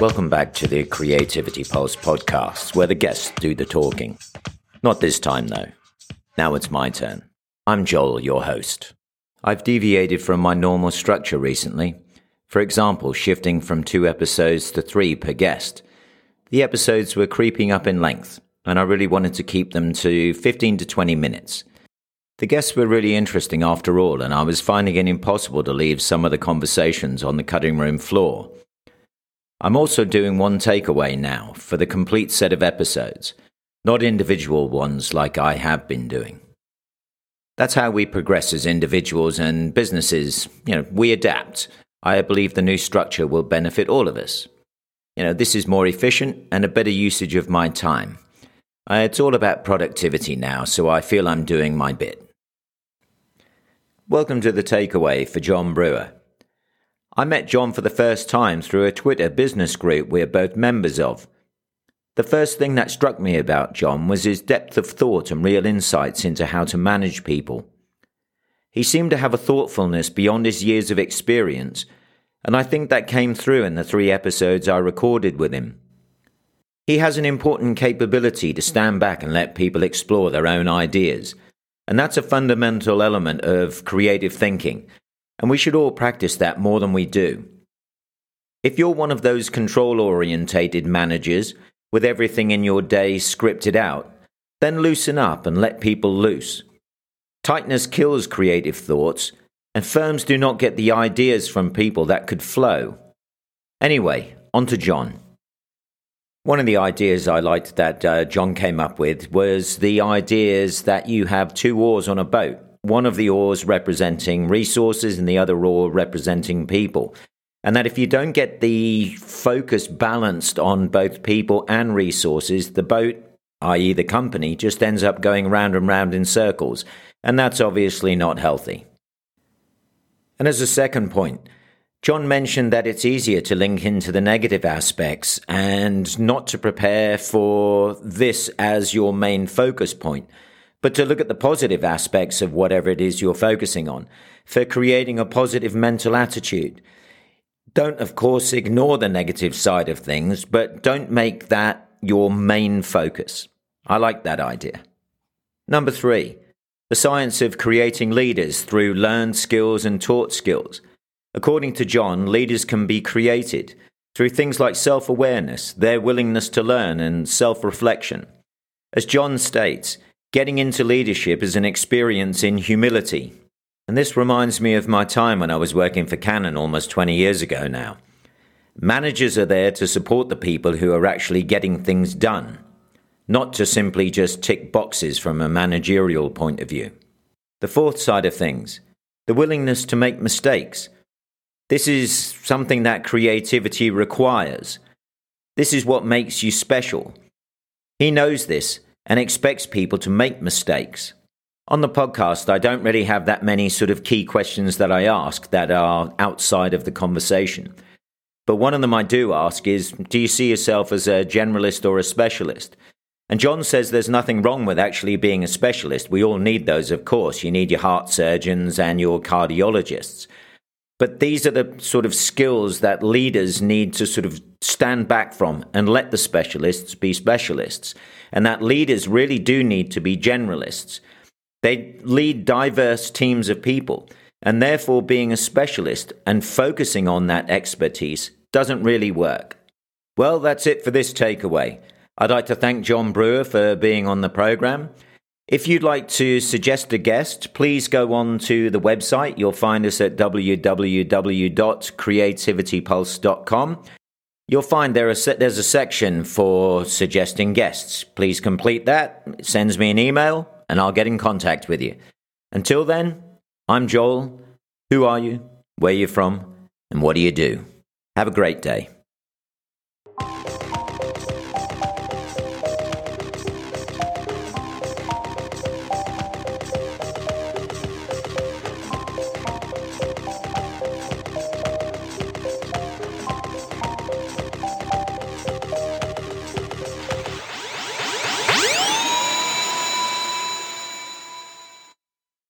Welcome back to the Creativity Pulse podcast, where the guests do the talking. Not this time, though. Now it's my turn. I'm Joel, your host. I've deviated from my normal structure recently. For example, shifting from two episodes to three per guest. The episodes were creeping up in length, and I really wanted to keep them to 15 to 20 minutes. The guests were really interesting after all, and I was finding it impossible to leave some of the conversations on the cutting room floor. I'm also doing one takeaway now for the complete set of episodes, not individual ones like I have been doing. That's how we progress as individuals and businesses. You know, we adapt. I believe the new structure will benefit all of us. You know, this is more efficient and a better usage of my time. Uh, it's all about productivity now, so I feel I'm doing my bit. Welcome to the takeaway for John Brewer. I met John for the first time through a Twitter business group we're both members of. The first thing that struck me about John was his depth of thought and real insights into how to manage people. He seemed to have a thoughtfulness beyond his years of experience, and I think that came through in the three episodes I recorded with him. He has an important capability to stand back and let people explore their own ideas and that's a fundamental element of creative thinking. And we should all practice that more than we do. If you're one of those control orientated managers with everything in your day scripted out, then loosen up and let people loose. Tightness kills creative thoughts, and firms do not get the ideas from people that could flow. Anyway, on to John. One of the ideas I liked that uh, John came up with was the ideas that you have two oars on a boat. One of the oars representing resources and the other oar representing people. And that if you don't get the focus balanced on both people and resources, the boat, i.e., the company, just ends up going round and round in circles. And that's obviously not healthy. And as a second point, John mentioned that it's easier to link into the negative aspects and not to prepare for this as your main focus point, but to look at the positive aspects of whatever it is you're focusing on for creating a positive mental attitude. Don't, of course, ignore the negative side of things, but don't make that your main focus. I like that idea. Number three, the science of creating leaders through learned skills and taught skills. According to John, leaders can be created through things like self awareness, their willingness to learn, and self reflection. As John states, getting into leadership is an experience in humility. And this reminds me of my time when I was working for Canon almost 20 years ago now. Managers are there to support the people who are actually getting things done, not to simply just tick boxes from a managerial point of view. The fourth side of things, the willingness to make mistakes this is something that creativity requires. This is what makes you special. He knows this and expects people to make mistakes. On the podcast, I don't really have that many sort of key questions that I ask that are outside of the conversation. But one of them I do ask is Do you see yourself as a generalist or a specialist? And John says there's nothing wrong with actually being a specialist. We all need those, of course. You need your heart surgeons and your cardiologists. But these are the sort of skills that leaders need to sort of stand back from and let the specialists be specialists. And that leaders really do need to be generalists. They lead diverse teams of people. And therefore, being a specialist and focusing on that expertise doesn't really work. Well, that's it for this takeaway. I'd like to thank John Brewer for being on the program. If you'd like to suggest a guest, please go on to the website. You'll find us at www.creativitypulse.com. You'll find there there's a section for suggesting guests. Please complete that. Sends me an email and I'll get in contact with you. Until then, I'm Joel. Who are you? Where are you from? And what do you do? Have a great day.